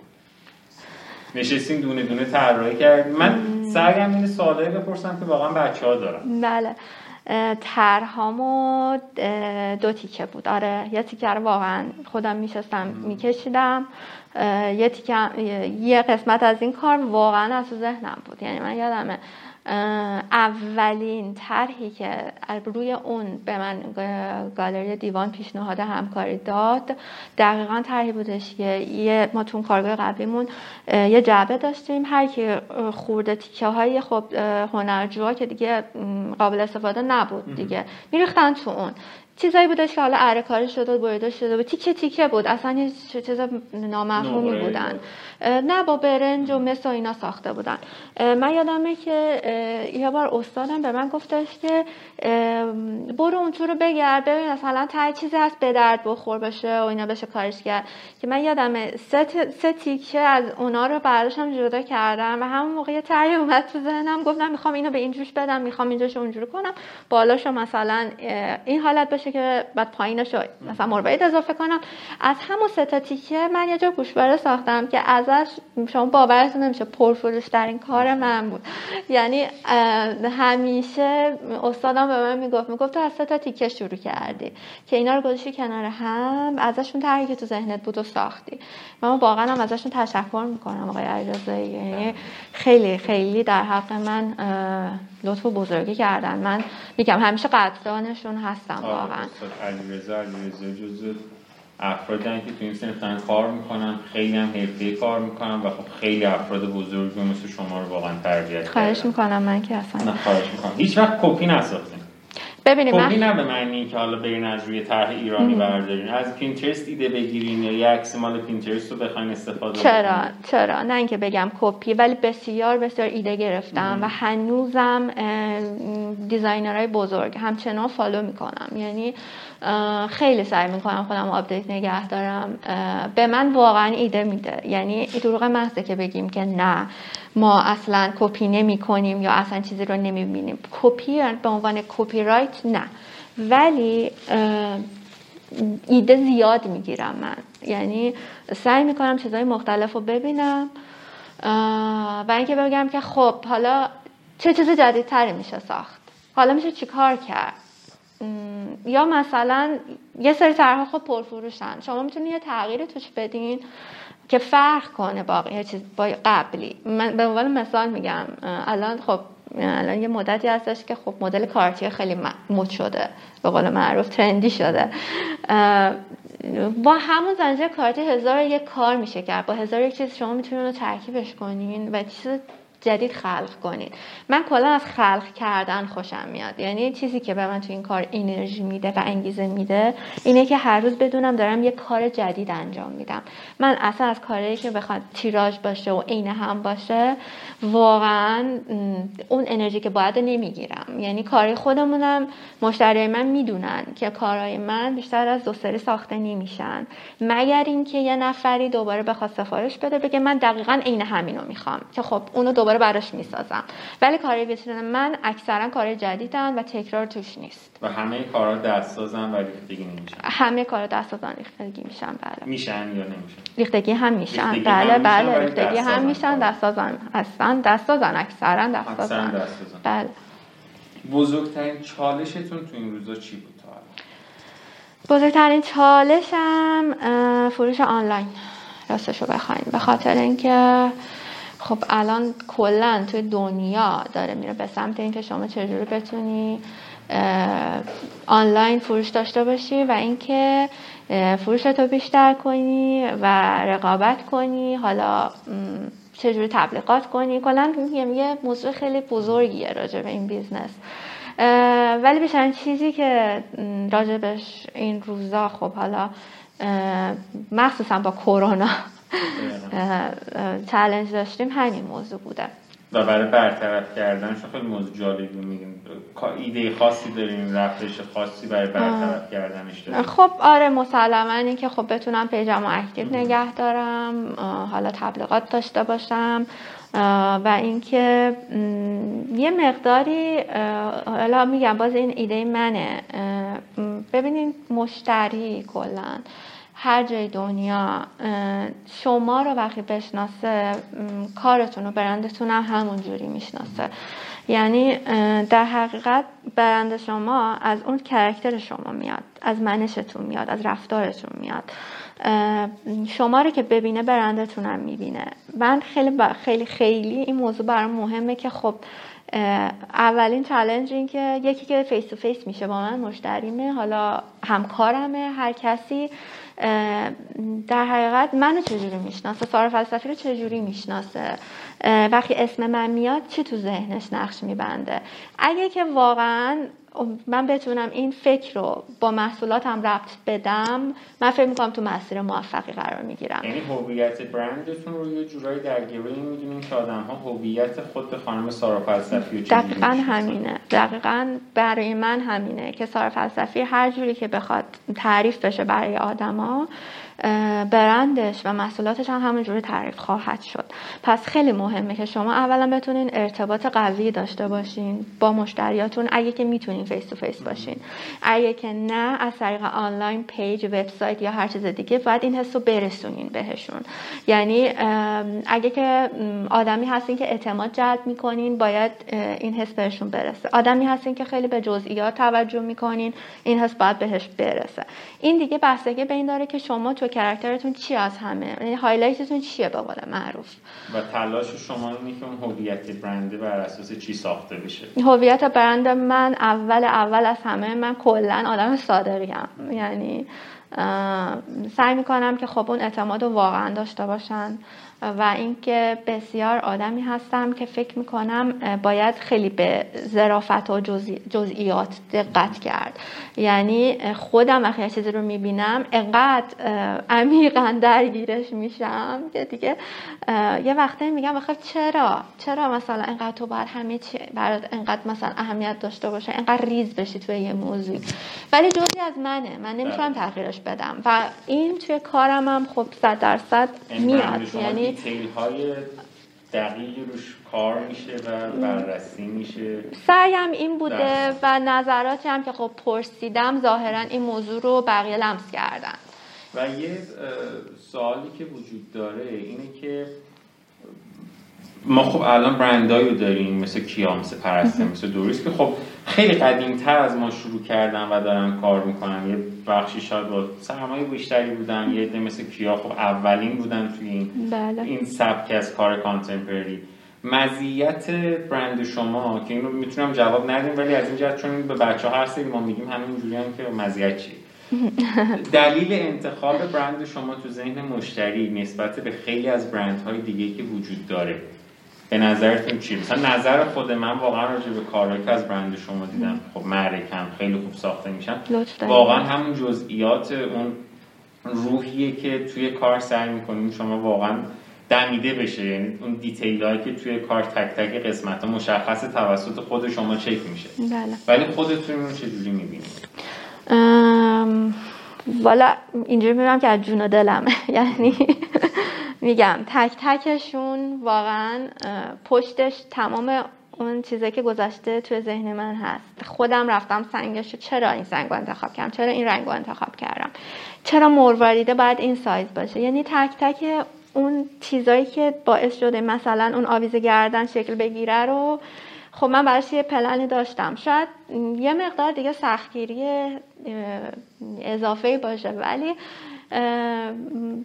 [SPEAKER 1] نشستیم دونه دونه طراحی کردیم من سعیم این سوالی بپرسم که واقعا بچه ها دارن.
[SPEAKER 2] بله. ترهامو دو تیکه بود. آره یه تیکه رو واقعا خودم میشستم میکشیدم. یه تیکه یه قسمت از این کار واقعا از ذهنم بود. یعنی من یادمه اولین طرحی که روی اون به من گالری دیوان پیشنهاد همکاری داد دقیقا طرحی بودش که یه ما تو کارگاه قبلیمون یه جعبه داشتیم هر کی خورده تیکه های خب هنرجوها که دیگه قابل استفاده نبود دیگه میریختن تو اون. چیزایی بودش که حالا اره کاری شده و بریده شده بود تیکه تیکه بود اصلا یه چیز نامفهومی بودن. نه با برنج و مس و اینا ساخته بودن. من یادمه که یه بار استادم به من گفتش که برو اون رو بگرد ببین مثلا تا چیزی هست به درد بخور باشه و اینا بشه کارش کرد. که من یادمه سه, سه تیکه از اونا رو برداشتم جدا کردم و همون موقع تری اومد تو ذهنم گفتم می‌خوام اینو به این جوش بدم می‌خوام اینجاشو اونجوری کنم بالاشو مثلا این حالت باشه که بعد پایینشو مثلا مروارید اضافه کنم. از همون سه تا تیکه من یه جا گوشواره ساختم که ازش شما باورتون نمیشه پرفروش در این کار من بود. یعنی همیشه استادم به من می‌گفت می‌گفت تو از سه تا تیکه شروع کردی که اینا رو گذاشتی کنار هم ازشون طرحی که تو ذهنت بود و ساختی. من واقعا هم ازشون تشکر می‌کنم آقای علیرضایی یعنی خیلی خیلی در حق من لطف و بزرگی کردن. من میگم همیشه قدردانشون هستم واقعا.
[SPEAKER 1] علیرضا علیرضا افرادی که تو این صنف کار می‌کنن خیلی هم حرفه‌ای کار می‌کنن و خب خیلی افراد بزرگی مثل شما رو واقعا تربیت
[SPEAKER 2] خواهش می‌کنم من که اصلا
[SPEAKER 1] نه خواهش می‌کنم. هیچ وقت کپی نساختیم
[SPEAKER 2] ببینید
[SPEAKER 1] من نه به معنی که حالا برین از روی طرح ایرانی بردارین. از پینترست ایده بگیرین یا یه عکس مال پینترست رو بخواین استفاده
[SPEAKER 2] چرا؟ چرا؟ نه اینکه بگم کپی ولی بسیار بسیار ایده گرفتم و هنوزم designer های بزرگ همچنان follow می‌کنم. یعنی خیلی سعی می‌کنم خودم update نگه دارم. به من واقعا ایده میده. یعنی دروغ محضه که بگیم که نه ما اصلا کپی نمی کنیم یا اصلا چیزی رو نمی بینیم کپی به عنوان کپی رایت نه. ولی ایده زیاد می‌گیرم من. یعنی سعی می‌کنم چیزهای مختلف رو ببینم. و اینکه بگم که خب حالا چه چیز جدیدتری میشه ساخت؟ حالا میشه چیکار کرد؟ یا مثلا یه سری طرح خب پرفروشن. شما می‌تونید یه تغییر توش بدین که فرق کنه با یه چیز با قبلی. من به عنوان مثال میگم الان خب الان یه مدتی هستش که خب مدل کارتی خیلی مد شده. به قول معروف ترندی شده. با همون زنجیره کارتی هزار یک کار میشه کرد. با هزار یک چیز شما می‌تونید رو ترکیبش کنین و چیز جدید خلق کنید. من کلا از خلق کردن خوشم میاد. یعنی چیزی که به من تو این کار انرژی میده و انگیزه میده اینه که هر روز بدونم دارم یه کار جدید انجام میدم. من اصلا از کاری که بخواد تیراژ باشه و عین هم باشه واقعا اون انرژی که باید نمی‌گیرم. یعنی کاری خودمونم مشتری من می‌دونن که کارهای من بیشتر از دو سری ساخته نمیشن. مگر اینکه یه نفری دوباره بخواد سفارش بده بگه من دقیقا عین همینو می‌خوام. که خب اونو براش می‌سازم. ولی کاری ویترین من اکثرا کار جدیدن و تکرار توش نیست.
[SPEAKER 1] و همه کارا دست سازن و ریختگی نمیشن.
[SPEAKER 2] همه کارا دست سازن ریختگی میشن بله.
[SPEAKER 1] میشن یا نمیشن؟
[SPEAKER 2] ریختگی هم میشن ریختگی بله هم بله. ریختگی هم میشن دست سازن هستن دست سازن اکثرا دست سازن بله.
[SPEAKER 1] بزرگترین چالشتون تو این روزا چی بود تا
[SPEAKER 2] بزرگترین چالشم فروش آنلاین. راستشو بخواین به خاطر اینکه خب الان کلا توی دنیا داره میره به سمت اینکه شما چجوری بتونی آنلاین فروش داشته باشی و اینکه فروش رو بیشتر کنی و رقابت کنی حالا چجوری تبلیغات کنی. کلا یه موضوع خیلی بزرگیه راجع به این بیزنس. ولی بیشترین چیزی که راجبش این روزا خب حالا مخصوصا با کرونا چلنج داشتیم همین موضوع بوده.
[SPEAKER 1] و برای برطرف کردن خیلی موضوع جالبی میگیم. ایده خاصی داریم رفتش خاصی برای برطرف کردنش داریم.
[SPEAKER 2] خب آره مسلما این که خب بتونم پیجم و اکتیو نگه دارم حالا تبلیغات داشته باشم و اینکه یه مقداری حالا میگم باز این ایده منه. ببینید مشتری کلا. هر جای دنیا شما رو وقتی بشناسه کارتون و برندتون هم همون جوری می‌شناسه. یعنی در حقیقت برند شما از اون کرکتر شما میاد از منشتون میاد از رفتارتون میاد. شما رو که ببینه برندتون هم می‌بینه. من خیلی خیلی خیلی این موضوع برام مهمه که خب اولین چالش این که یکی که face to face میشه با من مشتریمه. حالا همکارمه هر کسی در حقیقت منو چجوری می‌شناسه؟ سارا فلسفی رو چجوری می‌شناسه؟ وقتی اسم من میاد چی تو ذهنش نقش میبنده؟ اگه که واقعا من بتونم این فکر رو با محصولاتم ربط بدم من فکر می‌کنم تو مسیر موفقی قرار می‌گیرم.
[SPEAKER 1] یعنی هویت برندتون رو یه جورایی درگیری می‌دونین که آدم ها هویت خود خانم سارا فلسفی رو
[SPEAKER 2] دقیقا همینه. دقیقا برای من همینه که سارا فلسفی هر جوری که بخواد تعریف بشه برای آدما. برندش و محصولاتش هم همونجوری تعریف خواهد شد. پس خیلی مهمه که شما اولا بتونین ارتباط قوی داشته باشین با مشتریاتون اگه که می‌تونین face to face باشین. اگه که نه از طریق آنلاین page وبسایت یا هر چیز دیگه باید این حس رو برسونین بهشون. یعنی اگه که آدمی هستین که اعتماد جلب می‌کنین باید این حس بهشون برسه. آدمی هستین که خیلی به جزئیات توجه می‌کنین این حس باید بهش برسه. این دیگه بستگی به این داره که شما تو character تون چی از همه؟ یعنی highlight تون چیه به قول معروف.
[SPEAKER 1] و تلاش شما اینه که اون هویت برند بر اساس چی ساخته بشه؟
[SPEAKER 2] هویت برند من اول اول از همه من کلا آدم صادقیم. یعنی سعی می‌کنم که خب اون اعتماد رو واقعا داشته باشن و اینکه بسیار آدمی هستم که فکر می‌کنم باید خیلی به ظرافت و جزئیات دقت کرد. یعنی خودم وقتی یه چیزی رو می‌بینم انقدر عمیقا درگیرش میشم که دیگه یه وقته میگم بخیر چرا؟ چرا مثلا انقدر تو باید همه چی برات انقدر مثلا اهمیت داشته باشه؟ انقدر ریز بشی توی یه موضوع. ولی جزئی از منه. من نمی‌تونم بله. بدم. و این توی کارم هم خب صد درصد میاد. یعنی
[SPEAKER 1] های دقیقی روش کار میشه و بررسی میشه.
[SPEAKER 2] سعیم این بوده و نظراتی هم که خب پرسیدم ظاهرا این موضوع رو بقیه لمس کردن.
[SPEAKER 1] و یه سوالی که وجود داره اینه که ما خب الان برندایی رو داریم مثل کیا مثل پرسته مثل دوریس که خب خیلی قدیم تر از ما شروع کردن و دارن کار می‌کنن. یه بخشی شاید با سرمایه بیشتری بودن یه عده مثل کیا خب اولین بودن توی این
[SPEAKER 2] بله.
[SPEAKER 1] این سبک از کار کانتمپری مزیت برند شما که اینو می‌تونم جواب ندیم ولی از این جهت چون به بچه هر سری ما میگیم همین هم که مزیت چی دلیل انتخاب برند شما تو ذهن مشتری نسبت به خیلی از برندهای دیگه که وجود داره. به نظرتون چی؟ مثلا نظر خود من واقعا راجع به کارهایی که از برند شما دیدم. خب معرکم خیلی خوب ساخته میشن. واقعا همون جزئیات اون روحیه که توی کار سعی می‌کنیم شما واقعا دمیده بشه. یعنی اون دیتیل هایی که توی کار تک تک قسمت ها مشخص توسط خود شما چک میشه.
[SPEAKER 2] بله.
[SPEAKER 1] ولی خودتون رو چجوری می‌بینید؟
[SPEAKER 2] والا اینجوری می‌بینم که از جون و دلمه. یعنی میگم تک تکشون واقعا پشتش تمام اون چیزایی که گذشته توی ذهن من هست. خودم رفتم سنگش چرا این سنگ انتخاب کردم؟ چرا این رنگ انتخاب کردم؟ چرا مرواریده باید این سایز باشه؟ یعنی تک تک اون چیزایی که باعث شده مثلا اون آویز گردن شکل بگیره رو خب من براش یه پلنی داشتم. شاید یه مقدار دیگه سختگیری اضافه باشه ولی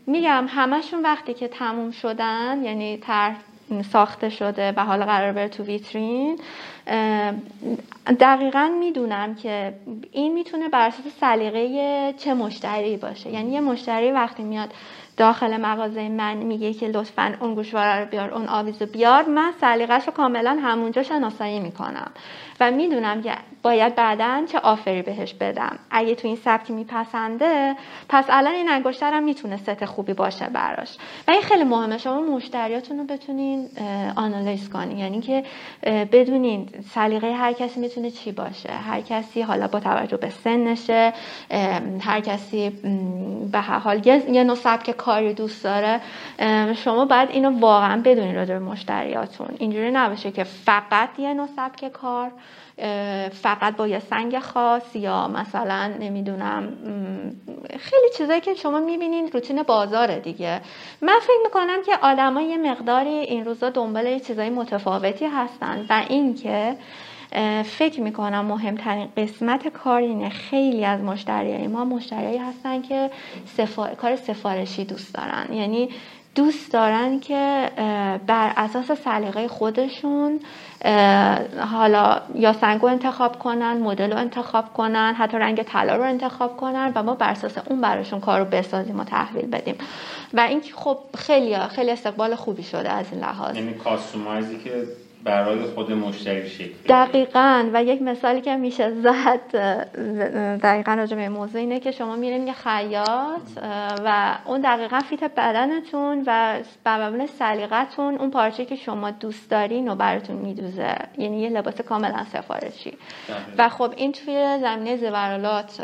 [SPEAKER 2] میگم همشون وقتی که تموم شدن یعنی تر ساخته شده و حالا قرار بره تو ویترین دقیقا می‌دونم که این می‌تونه بر اساس سلیقه چه مشتری باشه. یعنی یه مشتری وقتی میاد داخل مغازه من میگه که لطفا اون گوشواره رو بیار اون آویز رو بیار من سلیقش رو کاملا همونجا شناسایی می‌کنم. و می‌دونم که باید بعدا چه آفری بهش بدم. اگه تو این سبک میپسنده پس الان این انگشترم می‌تونه ست خوبی باشه براش. و این خیلی مهمه. شما مشتریاتون رو بتونین آنالیز کنین. یعنی که بدونین سلیقه هر کسی می‌تونه چی باشه. هر کسی حالا با توجه به سنشه هر کسی به هر حال یه نوع سبک کاری دوست داره. شما باید اینو واقعا بدونین راجع به مشتریاتون. اینجوری نباشه که فقط یه نوع سبک کار فقط با یه سنگ خاص یا مثلا نمی‌دونم خیلی چیزایی که شما می‌بینین روتین بازاره دیگه. من فکر می‌کنم که آدما یه مقداری این روزا دنبال یه چیزای متفاوتی هستن و اینکه فکر می‌کنم مهمترین قسمت کار اینه خیلی از مشتریای ما مشتریایی هستن که کار سفارشی دوست دارن. یعنی دوست دارن که بر اساس سلیقه خودشون حالا یا سنگو انتخاب کنن مدل رو انتخاب کنن حتی رنگ طلا رو انتخاب کنن و ما بر اساس اون براشون کار رو بسازیم و تحویل بدیم. و اینکه خب خیلی خیلی استقبال خوبی شده از این لحاظ.
[SPEAKER 1] یعنی کاستومایزی که برای خود مشتری شکل
[SPEAKER 2] دقیقا. و یک مثالی که میشه زد دقیقا راجع به موضوع اینه که شما میرین یه خیاط و اون دقیقا فیت بدنتون و به سلیقتون اون پارچه که شما دوست دارین و براتون میدوزه. یعنی یه لباس کاملا سفارشی. و خب این توی زمینه زبرالات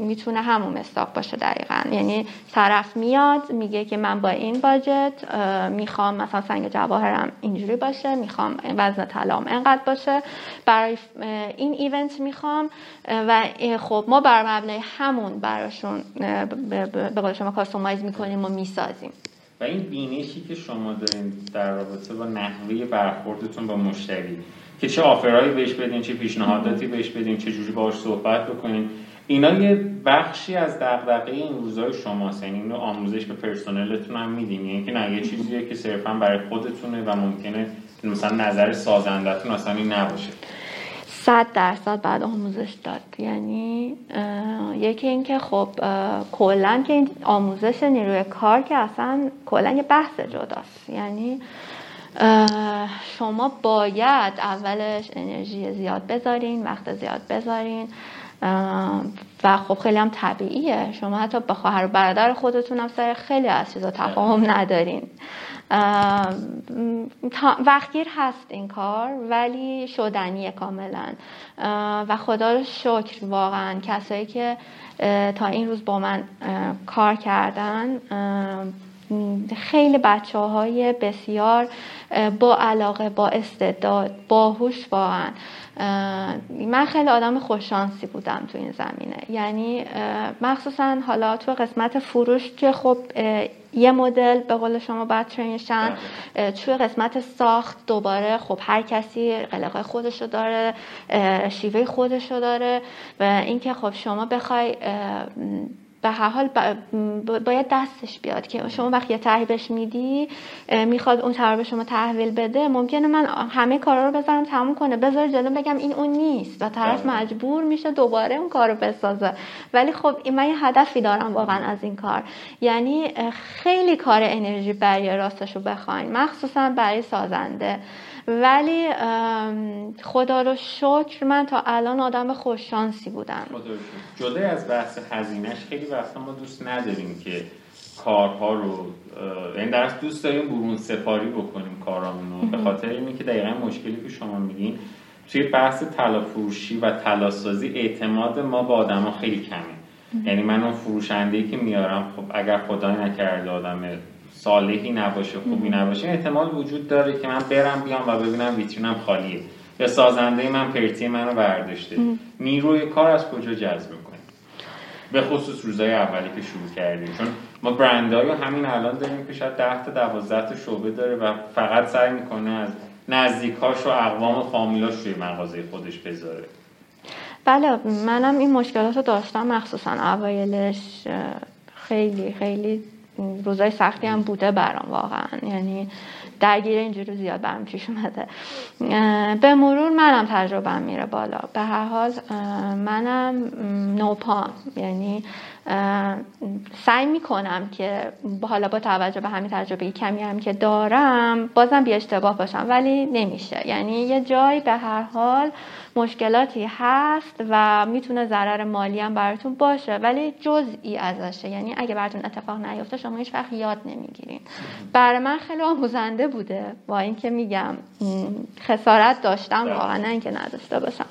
[SPEAKER 2] می‌تونه همون مستاق باشه دقیقا. یعنی طرف میاد میگه که من با این باجت می‌خوام مثلا سنگ جواهرم اینجوری باشه می‌خوام وزن طلام انقدر باشه. برای این ایونت می‌خوام و خب ما بر مبنای همون براشون به قول شما کاستومایز می‌کنیم و می‌سازیم.
[SPEAKER 1] و این بینشی که شما دارین در رابطه با نحوه برخوردتون با مشتری که چه آفرهایی بهش بدین چه پیشنهاداتی بهش بدین چه جوری باهاش صحبت بکنین. اینا یه بخشی از دغدغه این روزای شماست. یعنی اینو آموزش به پرسنلتون هم میدین. یعنی که نه یه چیزیه که صرفا برای خودتونه و ممکنه مثلا نظر سازندتون اصلا این نباشه.
[SPEAKER 2] صد درصد بعد آموزش داد. یعنی یکی اینکه خب کلا که این آموزش نیروی کار که اصلا کلا یه بحث جداست. یعنی شما باید اولش انرژی زیاد بذارین وقت زیاد بذارین. و خب خیلی هم طبیعیه. شما حتی به خواهر و برادر خودتون هم سر خیلی از چیزا تفاهم ندارین. وقتگیر هست این کار ولی شدنیه کاملا. و خدا رو شکر واقعا کسایی که تا این روز با من کار کردن خیلی بچه های بسیار با علاقه با استعداد باهوش واقعا. من خیلی آدم خوششانسی بودم تو این زمینه. یعنی مخصوصا حالا تو قسمت فروش که خب یه مدل به قول شما باید ترینشن توی قسمت ساخت دوباره خب هر کسی قلقه خودشو داره شیوه خودشو داره و اینکه خب شما بخوای به هر حال باید دستش بیاد که شما وقتی یه بهش میدی می‌خواد اون طرح به شما تحویل بده ممکنه من همه کارا رو بذارم تموم کنه. بذار جلو بگم این اون نیست. و طرف بله. مجبور میشه دوباره اون کار رو بسازه. ولی خب من یه هدفی دارم واقعا از این کار. یعنی خیلی کار انرژی برای راستش رو بخواین. مخصوصا برای سازنده. ولی خدا رو شکر من تا الان آدم خوششانسی بودم.
[SPEAKER 1] جدا از بحث هزینهش خیلی وقتا ما دوست نداریم که کارها رو این یعنی در دوست داریم برون سفاری بکنیم کارامونو به خاطر اینه که دقیقا مشکلی که شما میگین توی بحث تلافروشی و تلاسازی اعتماد ما با آدما خیلی کمه. یعنی من اون فروشنده که میارم خب اگر خدای نکرده آدم صالحی نباشه خوبی نباشه احتمال وجود داره که من برم بیام و ببینم ویترینم خالیه. یا سازنده من پرتی منو برداشته. نیروی کار از کجا جذب کنیم به خصوص روزای اولی که شروع کردیم. چون ما برندهای همین الان داریم که شاید 10 تا 12 تا شعبه داره و فقط سعی می‌کنه از نزدیکاش و اقوام و فامیلاش روی مغازه خودش بذاره.
[SPEAKER 2] بله منم این مشکلات رو داشتم مخصوصا اوایلش خیلی خیلی روزای سختی هم بوده برام واقعا. یعنی درگیر اینجوری زیاد برام پیش اومده. به مرور منم تجربه میره بالا. به هر حال منم نوپام یعنی سعی می‌کنم که حالا با توجه به همین تجربه کمی هم که دارم بازم بی اشتباه باشم ولی نمیشه. یعنی یه جایی به هر حال مشکلاتی هست و می‌تونه ضرر مالی هم براتون باشه ولی جزئی ازشه. یعنی اگه براتون اتفاق نیفته شما هیچ وقت یاد نمی‌گیرین. برای من خیلی آموزنده بوده با اینکه میگم خسارت داشتم بله. واقعا نه اینکه نداشته باشم.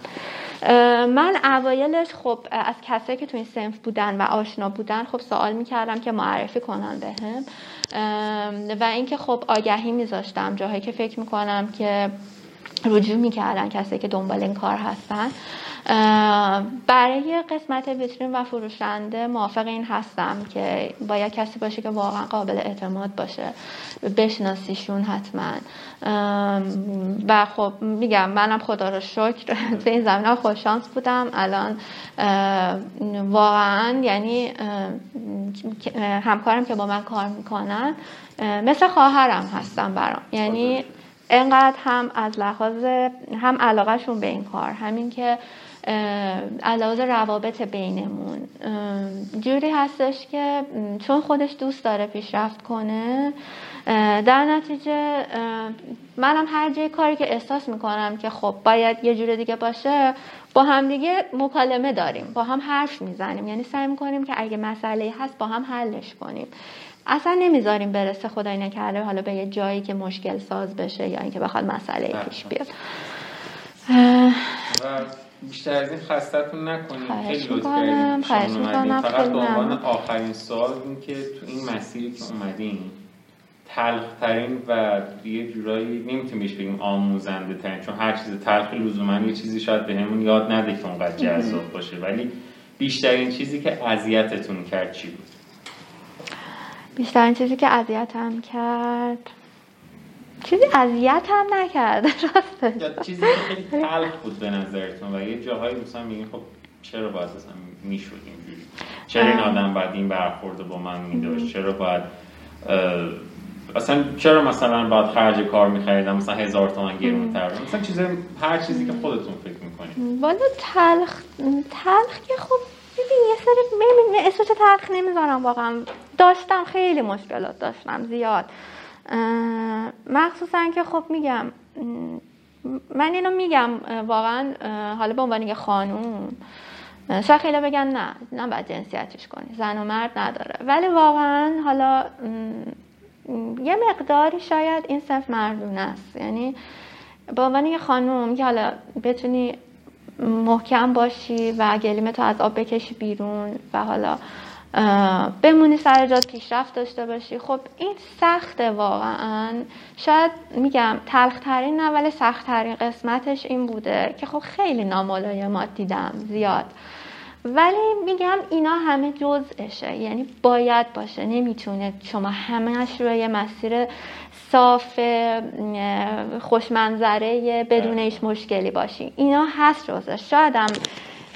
[SPEAKER 2] من اوایلش خب از کسایی که تو این سنف بودن و آشنا بودن خب سوال می‌کردم که معرفی کنن بهم. و اینکه خب آگهی میذاشتم جاهایی که فکر می‌کنم که رجوع می‌کردن کسایی که دنبال این کار هستن. برای قسمت ویترین و فروشنده موافق این هستم که باید کسی باشه که واقعا قابل اعتماد باشه. بشناسیشون حتما. و خب میگم منم خدا رو شکر به این زمینه خوششانس بودم. الان واقعا یعنی همکارم که با من کار می‌کنن مثل خواهرم هستم برام. یعنی انقدر هم از لحاظ هم علاقهشون به این کار همین که علاوه روابط بینمون. جوری هستش که چون خودش دوست داره پیشرفت کنه در نتیجه منم هر جای کاری که احساس می‌کنم که خب باید یه جور دیگه باشه با هم دیگه مکالمه داریم با هم حرف می‌زنیم. یعنی سعی می‌کنیم که اگه مسئله هست با هم حلش کنیم. اصلا نمی‌ذاریم برسه خدای نکرده حالا به یه جایی که مشکل ساز بشه یا اینکه بخواد مسئله پیش بیاد.
[SPEAKER 1] بیشتر از این خستتون نکنیم خیلی لطف کردیم فقط به عنوان آخرین سوال این که تو این مسیری که اومدیم تلخ ترین و یه جورایی نمی‌تونیم بهش بگیم آموزنده ترین چون هر چیز تلخی لزوما یه چیزی شاید بهمون یاد نده که اونقدر جذاب باشه. ولی بیشترین چیزی که اذیتتون کرد چی بود؟
[SPEAKER 2] بیشترین چیزی که اذیتم کرد. چیزی اذیت هم نکرد
[SPEAKER 1] راستش چیزی که خیلی تلخ بود به نظرتون و یه جاهایی مثلا میگین خب چرا باید اصلا می‌شد اینجوری؟ چرا این آدم باید این برخورد با من میداشت؟ چرا باید اصلا چرا مثلا باید خرج کار میخریدم؟ مثلا هزار تومن گرون تر مثلا چیز هر چیزی که خودتون فکر می‌کنید.
[SPEAKER 2] والا تلخ تلخ که خب ببین یه سری تلخ نمی‌ذارم واقعا. داشتم خیلی مشکلات داشتم زیاد. مخصوصا که خب میگم من اینو میگم واقعا حالا به عنوان یه خانوم شاید خیلی بگن نه نه باید جنسیتش کنی زن و مرد نداره. ولی واقعا حالا یه مقداری شاید این صف مردونه است. یعنی به عنوان یه خانوم که حالا بتونی محکم باشی و گلیمه تو از آب بکشی بیرون و حالا بمونی سر جات پیشرفت داشته باشی. خب این سخته واقعا. شاید میگم تلخترین نه ولی سختترین قسمتش این بوده که خب خیلی ناملایمات دیدم زیاد. ولی میگم اینا همه جزءشه یعنی باید باشه. نمی‌تونه شما همهش رو یه مسیر صاف خوشمنظره بدون هیچ مشکلی باشی. اینا هست جزش شاید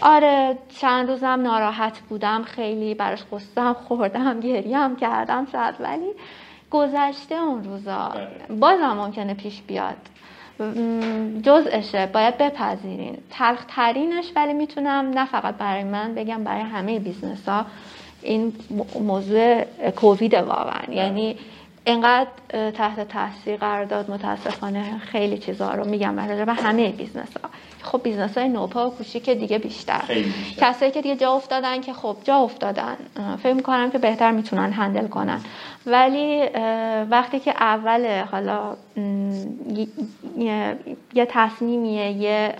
[SPEAKER 2] آره چند روزم ناراحت بودم خیلی براش غصه خوردم گریه هم کردم شاید ولی گذشته اون روزا
[SPEAKER 1] بله.
[SPEAKER 2] بازم ممکنه پیش بیاد. جزءشه باید بپذیرین. تلخ ترینش ولی می‌تونم نه فقط برای من بگم برای همه بیزنس ها این موضوع کووید واقعا. یعنی اینقدر تحت تاثیر قرار داد متاسفانه خیلی چیزها رو میگم برای همه بیزنس ها خب بیزنس های نوپا و کوچیک دیگه بیشتر.
[SPEAKER 1] بیشتر.
[SPEAKER 2] کسایی که دیگه جا افتادن که خب جا افتادن. فکر می‌کنم که بهتر می‌تونن handle کنن. ولی وقتی که اول حالا یه- یه تصمیمیه یه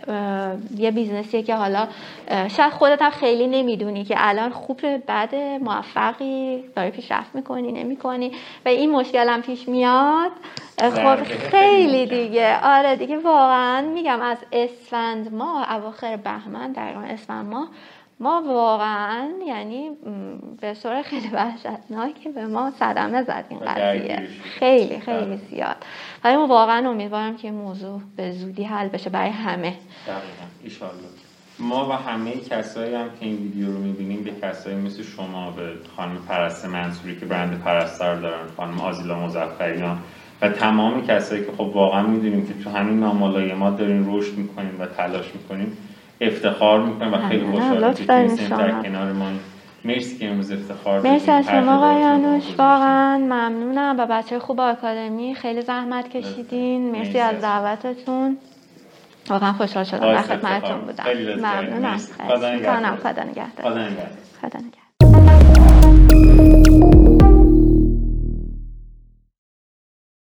[SPEAKER 2] یه بیزنسیه که حالا شاید خودت هم خیلی نمی‌دونی که الان خوب بد موفقی داری پیشرفت می‌کنی نمی‌کنی و این مشکل هم پیش میاد خب
[SPEAKER 1] خیلی.
[SPEAKER 2] دیگه آره دیگه واقعا میگم از اسفند ماه اواخر بهمن دقیقا اسفند ماه ما واقعا یعنی به صورت خیلی وحشتناکی به ما صدمه زد این قضیه. خیلی خیلی
[SPEAKER 1] بله.
[SPEAKER 2] زیاد ولی ما واقعا امیدوارم که این موضوع به زودی حل بشه برای همه
[SPEAKER 1] دقیقا ما و همه کسایی هم که این ویدیو رو می‌بینیم به کسایی مثل شما به خانم پرست منصوری که برند پرستار دارن خانم آزیلا مزفریان و تمام کسایی که خب واقعا می‌دونیم که تو همین ناملایمات دارین رشد می‌کنین و تلاش می‌کنین افتخار می‌کنیم و خیلی. خوشحالم
[SPEAKER 2] لطف
[SPEAKER 1] که. در کنار ما مرسی که امروز افتخار
[SPEAKER 2] مرسی. از شما. واقعا ممنونم. و بچه خوب آکادمی خیلی زحمت کشیدین.
[SPEAKER 1] مرسی
[SPEAKER 2] مرسی از دعوتتون. واقعا خوشحال شدم. در خدمتتون
[SPEAKER 1] بود.
[SPEAKER 2] بودم. ممنونم.
[SPEAKER 1] خدا نگهدار.
[SPEAKER 2] خدا نگهدار.